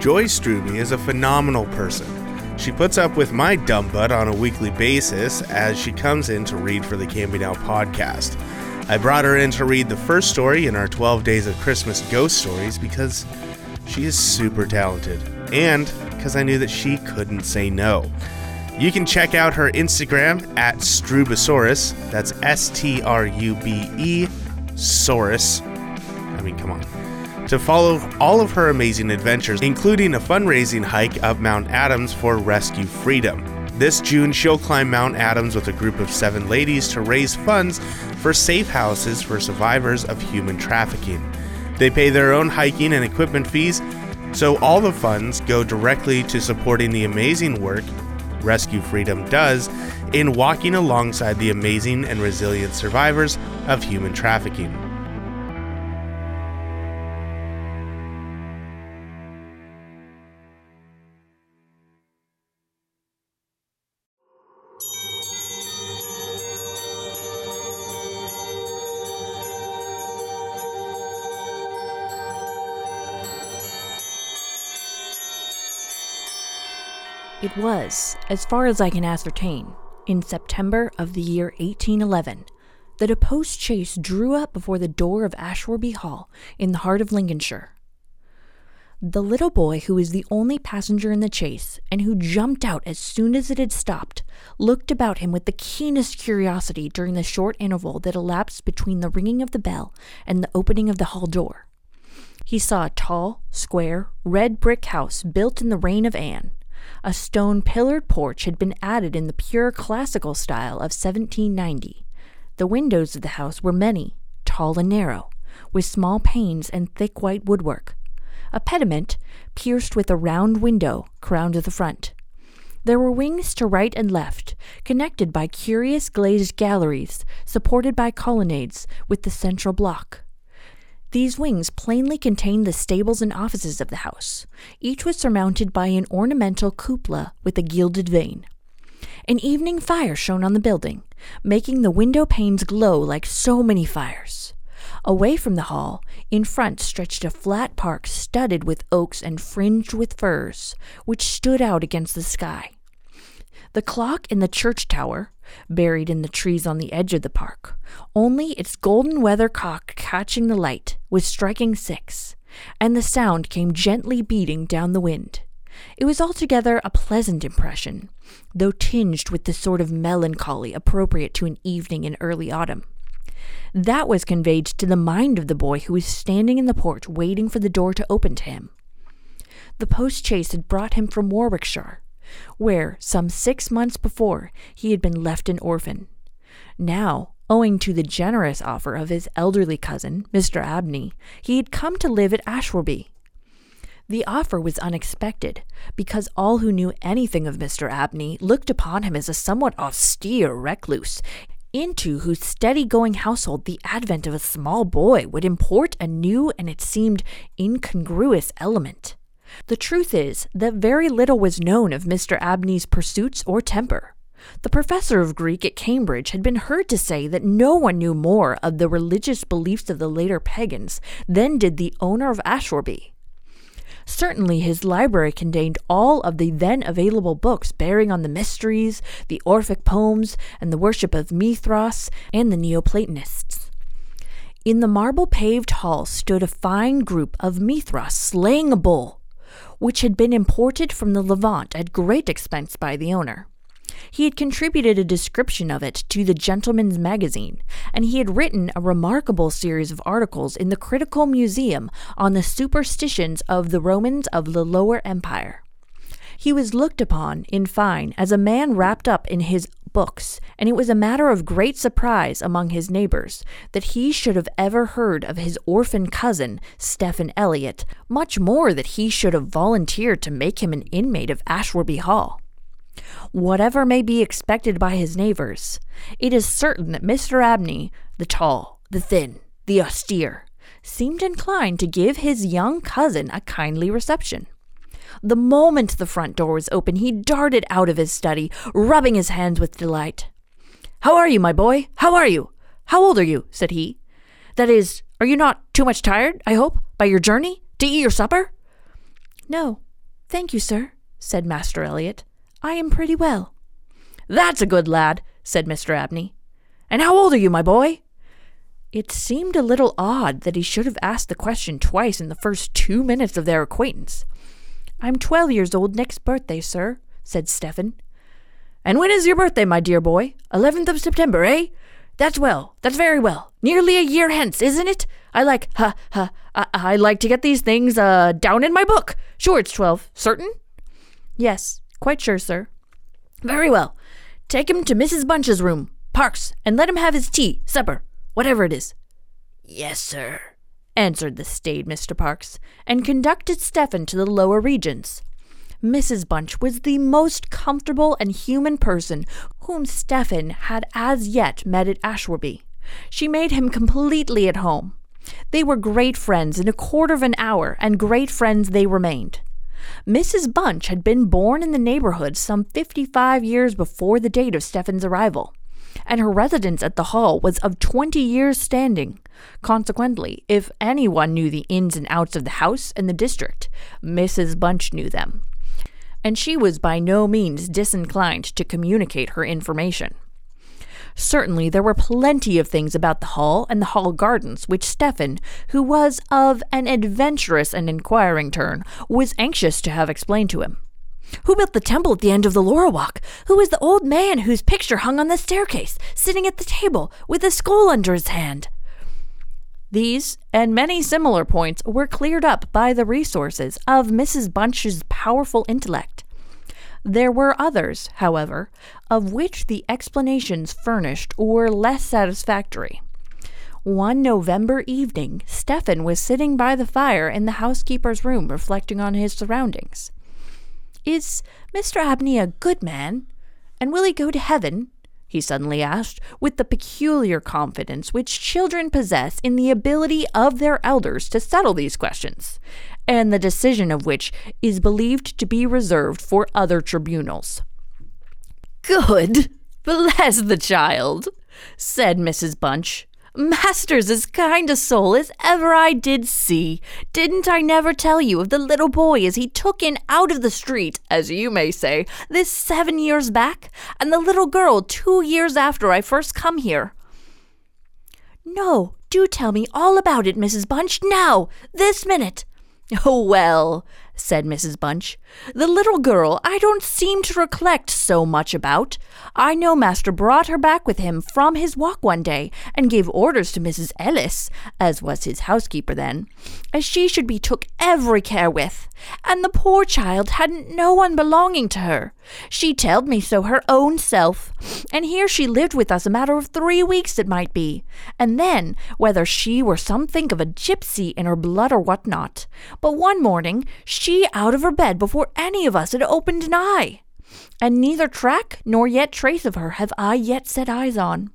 Joy Strube is a phenomenal person. She puts up with my dumb butt on a weekly basis as she comes in to read for the Camping Now podcast. I brought her in to read the first story in our 12 Days of Christmas Ghost Stories because she is super talented and because I knew that she couldn't say no. You can check out her Instagram at Strubesaurus. That's S T R U B E Saurus. I mean, come on. To follow all of her amazing adventures, including a fundraising hike up Mount Adams for Rescue Freedom. This June, she'll climb Mount Adams with a group of seven ladies to raise funds for safe houses for survivors of human trafficking. They pay their own hiking and equipment fees, so all the funds go directly to supporting the amazing work Rescue Freedom does in walking alongside the amazing and resilient survivors of human trafficking. Was, as far as I can ascertain, in September of the year 1811 that a post chaise drew up before the door of Ashwarby Hall in the heart of Lincolnshire. The little boy, who was the only passenger in the chaise and who jumped out as soon as it had stopped, looked about him with the keenest curiosity during the short interval that elapsed between the ringing of the bell and the opening of the hall door. He saw a tall, square, red brick house built in the reign of Anne. A stone pillared porch had been added in the pure classical style of 1790. The windows of the house were many, tall and narrow, with small panes and thick white woodwork. A pediment, pierced with a round window, crowned the front. There were wings to right and left, connected by curious glazed galleries, supported by colonnades, with the central block. These wings plainly contained the stables and offices of the house. Each was surmounted by an ornamental cupola with a gilded vane. An evening fire shone on the building, making the window panes glow like so many fires. Away from the hall, in front stretched a flat park studded with oaks and fringed with firs, which stood out against the sky. The clock in the church tower, buried in the trees on the edge of the park, only its golden weathercock catching the light, was striking six, and the sound came gently beating down the wind. It was altogether a pleasant impression, though tinged with the sort of melancholy appropriate to an evening in early autumn. That was conveyed to the mind of the boy who was standing in the porch waiting for the door to open to him. The post chaise had brought him from Warwickshire, where, some six months before, he had been left an orphan. Now, owing to the generous offer of his elderly cousin, Mr. Abney, he had come to live at Ashwarby. The offer was unexpected, because all who knew anything of Mr. Abney looked upon him as a somewhat austere recluse, into whose steady going household the advent of a small boy would import a new and it seemed incongruous element. The truth is that very little was known of Mr. Abney's pursuits or temper. The professor of Greek at Cambridge had been heard to say that no one knew more of the religious beliefs of the later pagans than did the owner of Ashwarby. Certainly, his library contained all of the then available books bearing on the mysteries, the Orphic poems, and the worship of Mithras and the Neoplatonists. In the marble paved hall stood a fine group of Mithras slaying a bull, which had been imported from the Levant at great expense by the owner. He had contributed a description of it to the Gentleman's Magazine, and he had written a remarkable series of articles in the Critical Museum on the superstitions of the Romans of the Lower Empire. He was looked upon, in fine, as a man wrapped up in his books, and it was a matter of great surprise among his neighbors that he should have ever heard of his orphan cousin, Stephen Elliott, much more that he should have volunteered to make him an inmate of Ashwarby Hall. Whatever may be expected by his neighbors, it is certain that Mr. Abney, the tall, the thin, the austere, seemed inclined to give his young cousin a kindly reception. The moment the front door was open, he darted out of his study, rubbing his hands with delight. How are you, my boy? How are you? How old are you? said he. That is, are you not too much tired, I hope, by your journey, to eat your supper? No, Thank you, sir, said Master Elliott. I am pretty well. That's a good lad, said Mr. Abney. And how old are you, my boy? It seemed a little odd that he should have asked the question twice in the first two minutes of their acquaintance. I'm twelve years old next birthday, sir, said Stephen. And when is your birthday, my dear boy? Eleventh of September, eh? That's well. That's very well. Nearly a year hence, isn't it? I like, ha, ha, I, I like to get these things, uh, down in my book. Sure, it's twelve. Certain? Yes, quite sure, sir. Very well. Take him to Mrs. Bunch's room, Parks, and let him have his tea, supper, whatever it is. Yes, sir, answered the staid Mr. Parks, and conducted Stephen to the lower regions. Mrs. Bunch was the most comfortable and human person whom Stephen had as yet met at Ashwarby. She made him completely at home. They were great friends in a quarter of an hour, and great friends they remained. Mrs. Bunch had been born in the neighborhood some fifty five years before the date of Stephen's arrival, and her residence at the Hall was of twenty years' standing. Consequently, if anyone knew the ins and outs of the house and the district, Mrs. Bunch knew them, and she was by no means disinclined to communicate her information. Certainly, there were plenty of things about the Hall and the Hall Gardens which Stephen, who was of an adventurous and inquiring turn, was anxious to have explained to him. Who built the temple at the end of the Laurel Walk? Who is the old man whose picture hung on the staircase, sitting at the table, with a skull under his hand? These and many similar points were cleared up by the resources of Mrs. Bunch's powerful intellect. There were others, however, of which the explanations furnished were less satisfactory. One November evening, Stephen was sitting by the fire in the housekeeper's room reflecting on his surroundings. Is Mr. Abney a good man? And will he go to heaven? he suddenly asked, with the peculiar confidence which children possess in the ability of their elders to settle these questions, and the decision of which is believed to be reserved for other tribunals. Good! Bless the child, said Mrs. Bunch. Master's as kind a soul as ever I did see. Didn't I never tell you of the little boy as he took in out of the street, as you may say, this seven years back, and the little girl two years after I first come here? No, do tell me all about it, Mrs. Bunch, now, this minute. Oh, well, said Mrs. Bunch. The little girl I don't seem to recollect so much about. I know master brought her back with him from his walk one day, and gave orders to Mrs. Ellis, as was his housekeeper then, as she should be took every care with. And the poor child hadn't no one belonging to her. She telled me so her own self. And here she lived with us a matter of three weeks it might be. And then, whether she were some think of a gipsy in her blood or what not. But one morning she out of her bed before any of us had opened an eye. And neither track nor yet trace of her have I yet set eyes on.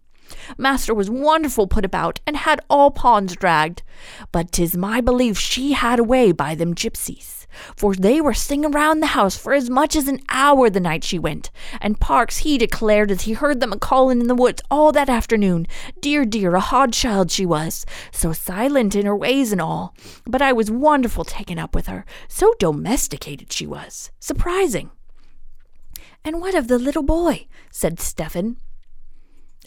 Master was wonderful put about, and had all pawns dragged. But 'tis my belief she had away by them gypsies for they were singing round the house for as much as an hour the night she went, and Parks he declared as he heard them a calling in the woods all that afternoon. Dear, dear, a hard child she was, so silent in her ways and all. But I was wonderful taken up with her, so domesticated she was. Surprising. And what of the little boy? said Stephen.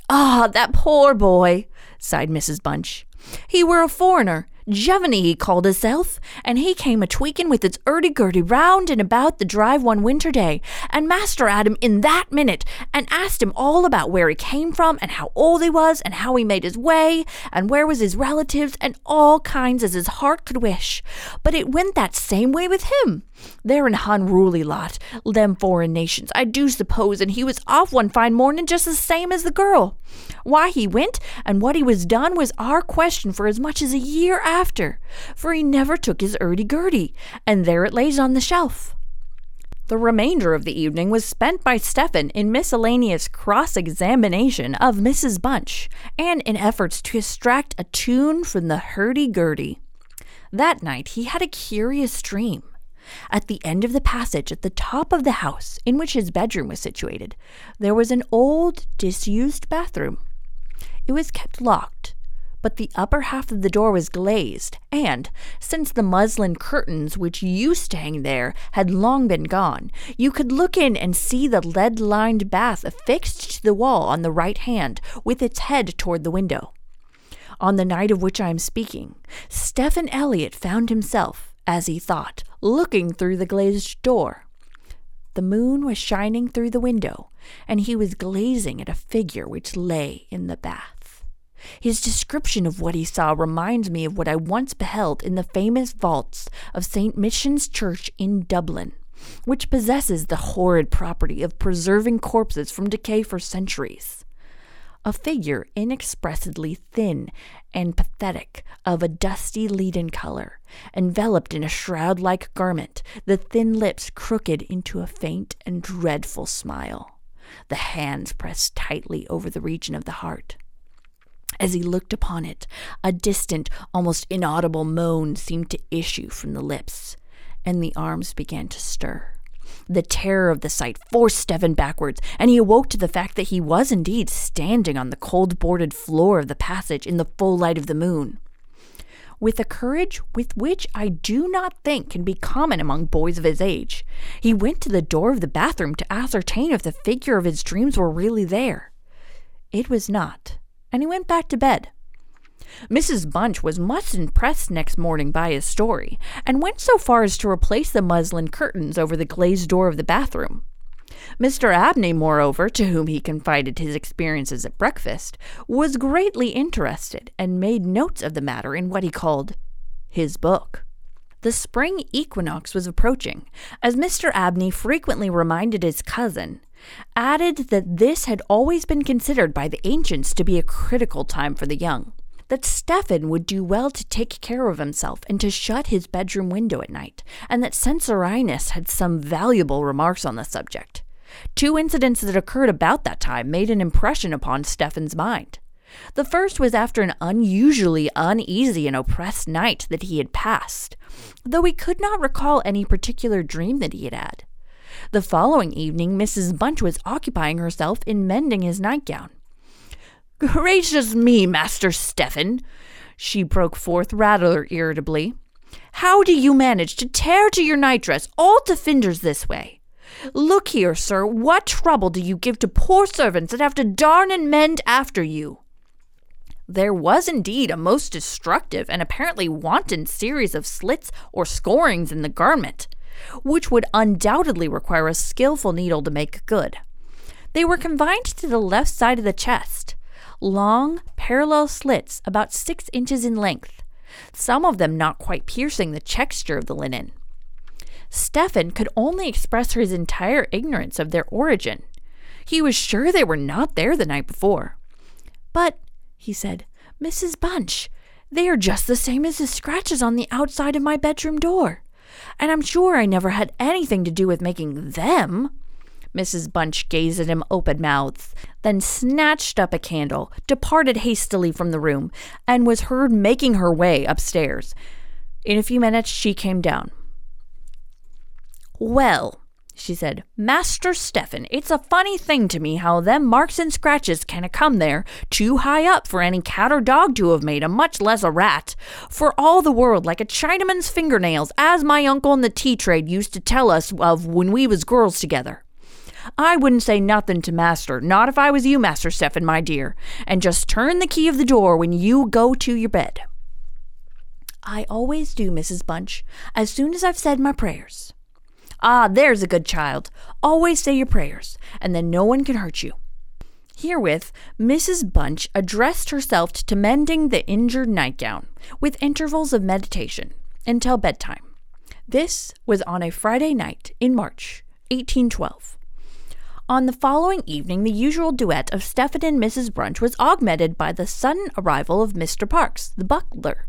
Ah, that poor boy, sighed Mrs. Bunch. He were a foreigner, Giovanni he called hisself, and he came a tweaking with its urdy-gurdy round and about the drive one winter day, and master at him in that minute, and asked him all about where he came from, and how old he was, and how he made his way, and where was his relatives, and all kinds as his heart could wish. But it went that same way with him. They're an unruly lot, them foreign nations, I do suppose, and he was off one fine morning just the same as the girl. Why he went and what he was done was our question for as much as a year after, for he never took his urdy-gurdy, and there it lays on the shelf. The remainder of the evening was spent by Stephen in miscellaneous cross examination of Mrs. Bunch and in efforts to extract a tune from the hurdy gurdy. That night he had a curious dream. At the end of the passage at the top of the house in which his bedroom was situated, there was an old, disused bathroom. It was kept locked, but the upper half of the door was glazed, and, since the muslin curtains which used to hang there had long been gone, you could look in and see the lead lined bath affixed to the wall on the right hand, with its head toward the window. On the night of which I am speaking, Stephen Elliott found himself, as he thought, looking through the glazed door. The moon was shining through the window, and he was gazing at a figure which lay in the bath. His description of what he saw reminds me of what I once beheld in the famous vaults of St. Michan's Church in Dublin, which possesses the horrid property of preserving corpses from decay for centuries a figure inexpressibly thin and pathetic, of a dusty leaden color, enveloped in a shroud like garment, the thin lips crooked into a faint and dreadful smile, the hands pressed tightly over the region of the heart. As he looked upon it, a distant, almost inaudible moan seemed to issue from the lips, and the arms began to stir. The terror of the sight forced Stephen backwards, and he awoke to the fact that he was indeed standing on the cold boarded floor of the passage in the full light of the moon. With a courage with which I do not think can be common among boys of his age, he went to the door of the bathroom to ascertain if the figure of his dreams were really there. It was not, and he went back to bed. Mrs. Bunch was much impressed next morning by his story, and went so far as to replace the muslin curtains over the glazed door of the bathroom. Mr. Abney, moreover, to whom he confided his experiences at breakfast, was greatly interested and made notes of the matter in what he called his book. The spring equinox was approaching, as Mr. Abney frequently reminded his cousin, added that this had always been considered by the ancients to be a critical time for the young that Stephen would do well to take care of himself and to shut his bedroom window at night, and that Censorinus had some valuable remarks on the subject. Two incidents that occurred about that time made an impression upon Stephen's mind. The first was after an unusually uneasy and oppressed night that he had passed, though he could not recall any particular dream that he had had. The following evening, Mrs. Bunch was occupying herself in mending his nightgown. Gracious me, Master Stephen, she broke forth rather irritably. How do you manage to tear to your nightdress all to finders this way? Look here, sir, what trouble do you give to poor servants that have to darn and mend after you? There was indeed a most destructive and apparently wanton series of slits or scorings in the garment, which would undoubtedly require a skilful needle to make good. They were confined to the left side of the chest, long, parallel slits about six inches in length, some of them not quite piercing the texture of the linen. Stephen could only express his entire ignorance of their origin. He was sure they were not there the night before. But, he said, Mrs. Bunch, they are just the same as the scratches on the outside of my bedroom door. And I'm sure I never had anything to do with making them. Mrs. Bunch gazed at him open mouthed, then snatched up a candle, departed hastily from the room, and was heard making her way upstairs. In a few minutes she came down. Well, she said, Master Stephen, it's a funny thing to me how them marks and scratches can a come there, too high up for any cat or dog to have made 'em, much less a rat. For all the world like a Chinaman's fingernails, as my uncle in the tea trade used to tell us of when we was girls together. I wouldn't say nothing to master, not if I was you, Master Stephen, my dear, and just turn the key of the door when you go to your bed. I always do, Mrs. Bunch, as soon as I've said my prayers. Ah, there's a good child. Always say your prayers, and then no one can hurt you. Herewith, Mrs. Bunch addressed herself to mending the injured nightgown, with intervals of meditation, until bedtime. This was on a Friday night in March, 1812. On the following evening, the usual duet of Stephen and Mrs. Bunch was augmented by the sudden arrival of Mr. Parks, the butler,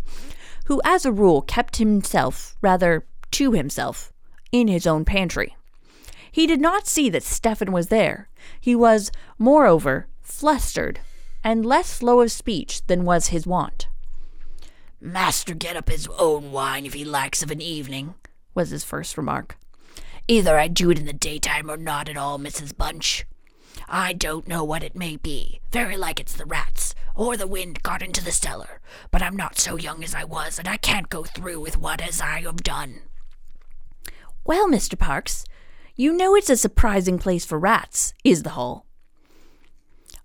who, as a rule, kept himself, rather to himself, in his own pantry. He did not see that Stephen was there. He was, moreover, flustered, and less slow of speech than was his wont. Master get up his own wine if he likes of an evening, was his first remark. Either I do it in the daytime or not at all, Mrs. Bunch. I don't know what it may be. Very like it's the rats, or the wind got into the cellar. But I'm not so young as I was, and I can't go through with what as I have done. Well, Mr. Parks, you know it's a surprising place for rats, is the Hall.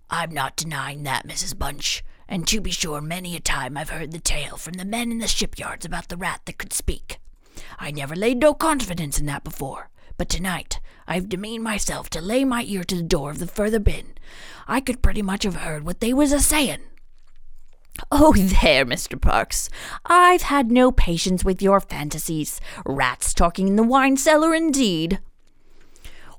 I'm not denying that, Mrs. Bunch. And to be sure, many a time I've heard the tale from the men in the shipyards about the rat that could speak. I never laid no confidence in that before, but tonight I've demeaned myself to lay my ear to the door of the further bin. I could pretty much have heard what they was a sayin'. Oh, there, Mr. Parks. I've had no patience with your fantasies. Rats talking in the wine cellar, indeed.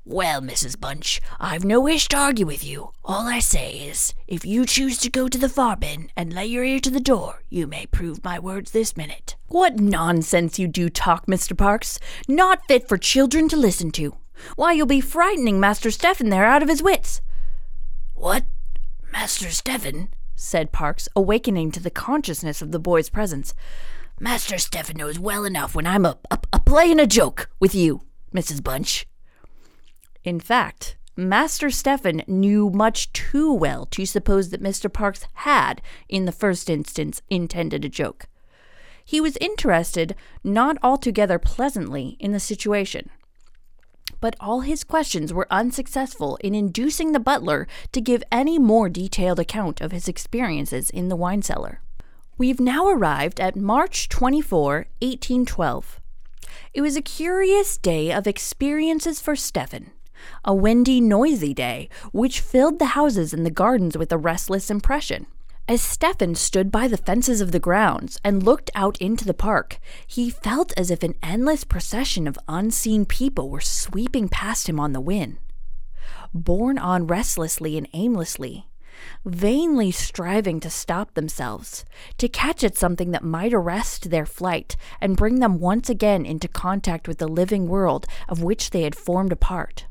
Well, Mrs. Bunch, I've no wish to argue with you. All I say is, if you choose to go to the far bin and lay your ear to the door, you may prove my words this minute. What nonsense you do talk, Mr. Parks. Not fit for children to listen to. Why, you'll be frightening Master Stephen there out of his wits. What? Master Stephen? said Parks, awakening to the consciousness of the boy's presence. Master Stephen knows well enough when I'm a, a, a playing a joke with you, Mrs. Bunch. In fact, Master Stephen knew much too well to suppose that Mr. Parks had, in the first instance, intended a joke. He was interested, not altogether pleasantly, in the situation. But all his questions were unsuccessful in inducing the butler to give any more detailed account of his experiences in the wine cellar. We've now arrived at March 24, 1812. It was a curious day of experiences for Stephen a windy, noisy day, which filled the houses and the gardens with a restless impression. As Stephen stood by the fences of the grounds and looked out into the park, he felt as if an endless procession of unseen people were sweeping past him on the wind. Borne on restlessly and aimlessly, vainly striving to stop themselves, to catch at something that might arrest their flight and bring them once again into contact with the living world of which they had formed a part.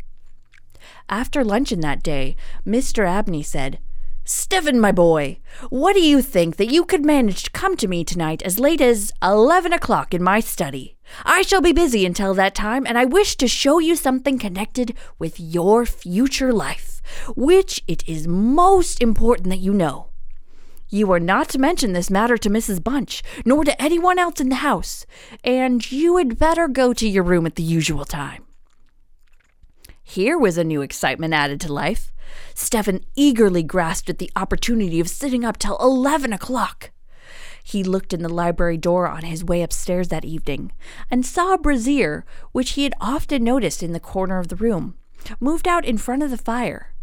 After luncheon that day, Mr. Abney said, Stephen, my boy, what do you think that you could manage to come to me tonight as late as eleven o'clock in my study? I shall be busy until that time, and I wish to show you something connected with your future life, which it is most important that you know. You are not to mention this matter to Mrs. Bunch, nor to anyone else in the house, and you had better go to your room at the usual time. Here was a new excitement added to life. Stephen eagerly grasped at the opportunity of sitting up till eleven o'clock. He looked in the library door on his way upstairs that evening and saw a brazier, which he had often noticed in the corner of the room, moved out in front of the fire.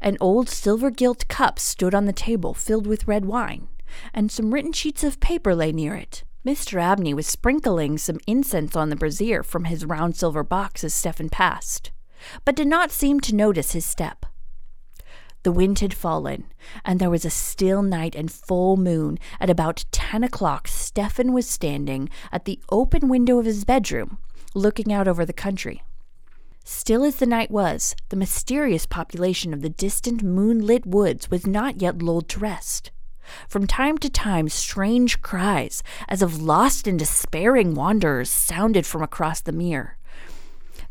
An old silver gilt cup stood on the table filled with red wine, and some written sheets of paper lay near it. Mr. Abney was sprinkling some incense on the brazier from his round silver box as Stephen passed but did not seem to notice his step. The wind had fallen, and there was a still night and full moon. At about ten o'clock, Stephen was standing at the open window of his bedroom, looking out over the country. Still as the night was, the mysterious population of the distant moonlit woods was not yet lulled to rest. From time to time, strange cries, as of lost and despairing wanderers, sounded from across the mere.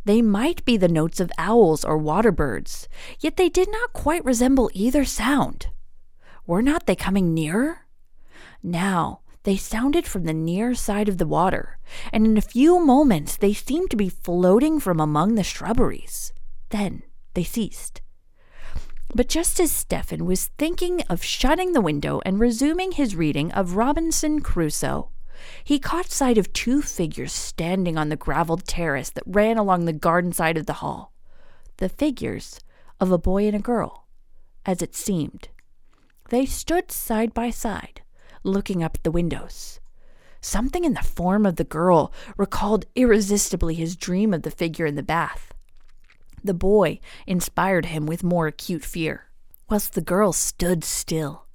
They might be the notes of owls or water birds, yet they did not quite resemble either sound. Were not they coming nearer? Now, they sounded from the near side of the water, and in a few moments they seemed to be floating from among the shrubberies. Then they ceased. But just as Stephen was thinking of shutting the window and resuming his reading of Robinson Crusoe, he caught sight of two figures standing on the graveled terrace that ran along the garden side of the hall. The figures of a boy and a girl, as it seemed. They stood side by side, looking up at the windows. Something in the form of the girl recalled irresistibly his dream of the figure in the bath. The boy inspired him with more acute fear, whilst the girl stood still,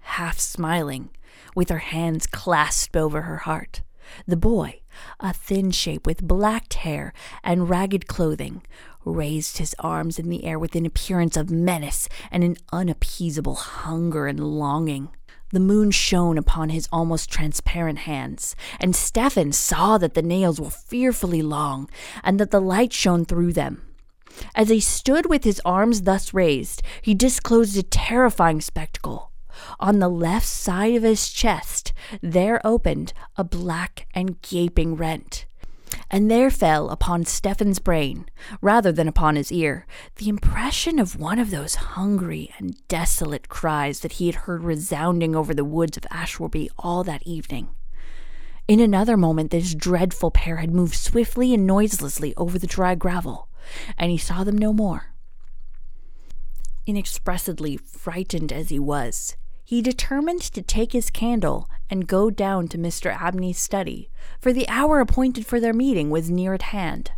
half smiling, with her hands clasped over her heart. The boy, a thin shape with blacked hair and ragged clothing, raised his arms in the air with an appearance of menace and an unappeasable hunger and longing. The moon shone upon his almost transparent hands, and Stephen saw that the nails were fearfully long, and that the light shone through them. As he stood with his arms thus raised, he disclosed a terrifying spectacle. On the left side of his chest, there opened a black and gaping rent. And there fell upon Stephen's brain, rather than upon his ear, the impression of one of those hungry and desolate cries that he had heard resounding over the woods of Ashwarby all that evening. In another moment, this dreadful pair had moved swiftly and noiselessly over the dry gravel, and he saw them no more. Inexpressibly frightened as he was, he determined to take his candle and go down to Mr. Abney's study, for the hour appointed for their meeting was near at hand.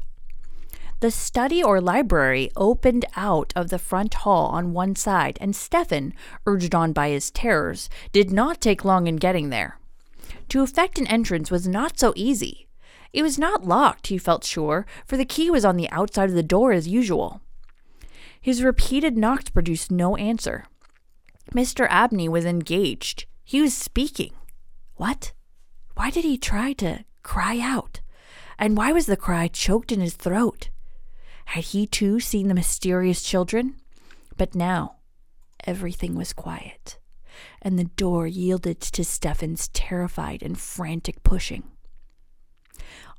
The study or library opened out of the front hall on one side, and Stephen, urged on by his terrors, did not take long in getting there. To effect an entrance was not so easy. It was not locked, he felt sure, for the key was on the outside of the door as usual. His repeated knocks produced no answer. Mr. Abney was engaged. He was speaking. What? Why did he try to cry out? And why was the cry choked in his throat? Had he too seen the mysterious children? But now everything was quiet, and the door yielded to Stephen's terrified and frantic pushing.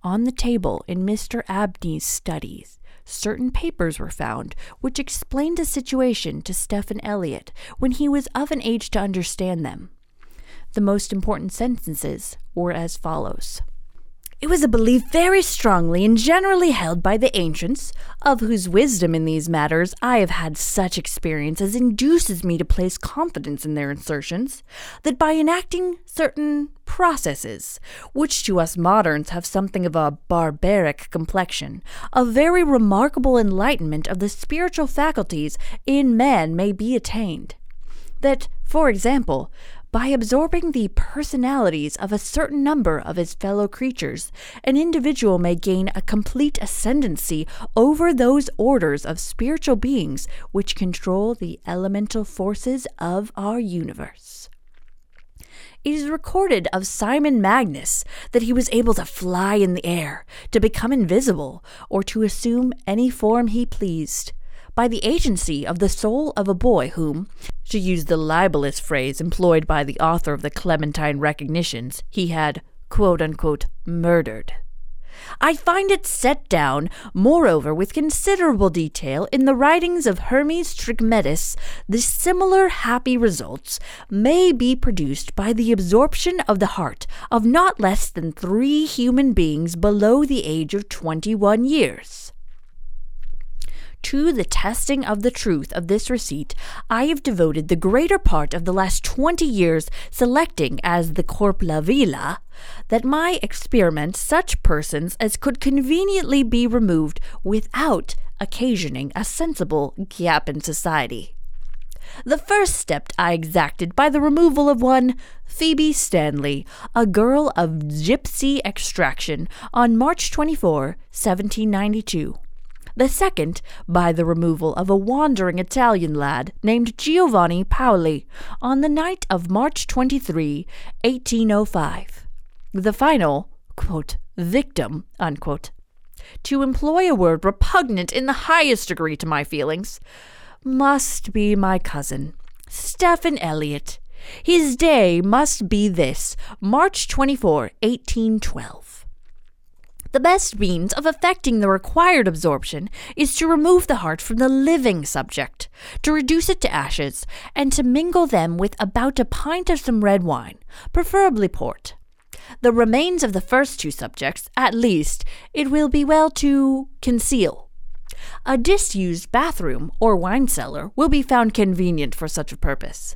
On the table in Mr. Abney's studies certain papers were found which explained the situation to Stephen Elliott when he was of an age to understand them. The most important sentences were as follows. It was a belief very strongly and generally held by the ancients, of whose wisdom in these matters I have had such experience as induces me to place confidence in their assertions, that by enacting certain processes, which to us moderns have something of a barbaric complexion, a very remarkable enlightenment of the spiritual faculties in man may be attained. That, for example, by absorbing the personalities of a certain number of his fellow creatures, an individual may gain a complete ascendancy over those orders of spiritual beings which control the elemental forces of our universe. It is recorded of Simon Magus that he was able to fly in the air, to become invisible, or to assume any form he pleased by the agency of the soul of a boy whom, to use the libelous phrase employed by the author of the Clementine Recognitions, he had, quote unquote, murdered. I find it set down, moreover, with considerable detail in the writings of Hermes Trismegistus, the similar happy results may be produced by the absorption of the heart of not less than three human beings below the age of twenty one years. To the testing of the truth of this receipt, I have devoted the greater part of the last twenty years selecting as the corpora vilia that my experiment such persons as could conveniently be removed without occasioning a sensible gap in society. The first step I exacted by the removal of one Phoebe Stanley, a girl of gypsy extraction, on March 24, 1792 the second by the removal of a wandering Italian lad named Giovanni Paoli on the night of March 23, 1805. The final, quote, victim, unquote, to employ a word repugnant in the highest degree to my feelings, must be my cousin, Stephen Elliott. His day must be this, March 24, 1812. The best means of effecting the required absorption is to remove the heart from the living subject, to reduce it to ashes, and to mingle them with about a pint of some red wine, preferably port. The remains of the first two subjects, at least, it will be well to conceal. A disused bathroom or wine cellar will be found convenient for such a purpose.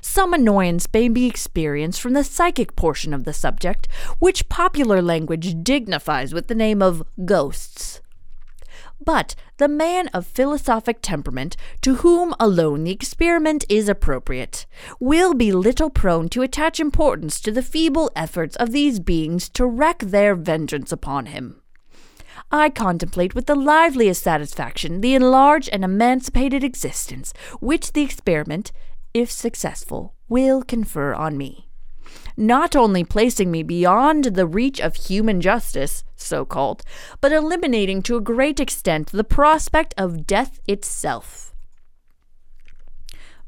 Some annoyance may be experienced from the psychic portion of the subject, which popular language dignifies with the name of ghosts. But the man of philosophic temperament, to whom alone the experiment is appropriate, will be little prone to attach importance to the feeble efforts of these beings to wreak their vengeance upon him. I contemplate with the liveliest satisfaction the enlarged and emancipated existence which the experiment, if successful, will confer on me. Not only placing me beyond the reach of human justice, so called, but eliminating to a great extent the prospect of death itself.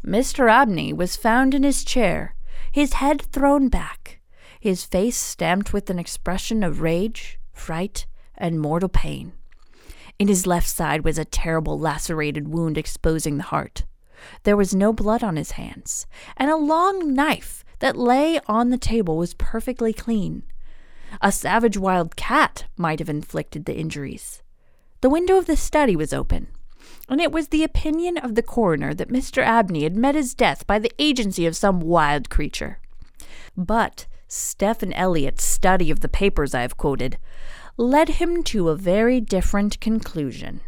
Mr. Abney was found in his chair, his head thrown back, his face stamped with an expression of rage, fright, and mortal pain. In his left side was a terrible lacerated wound exposing the heart. There was no blood on his hands, and a long knife that lay on the table was perfectly clean. A savage wild cat might have inflicted the injuries. The window of the study was open, and it was the opinion of the coroner that Mr. Abney had met his death by the agency of some wild creature. But Stephen Elliott's study of the papers I have quoted led him to a very different conclusion.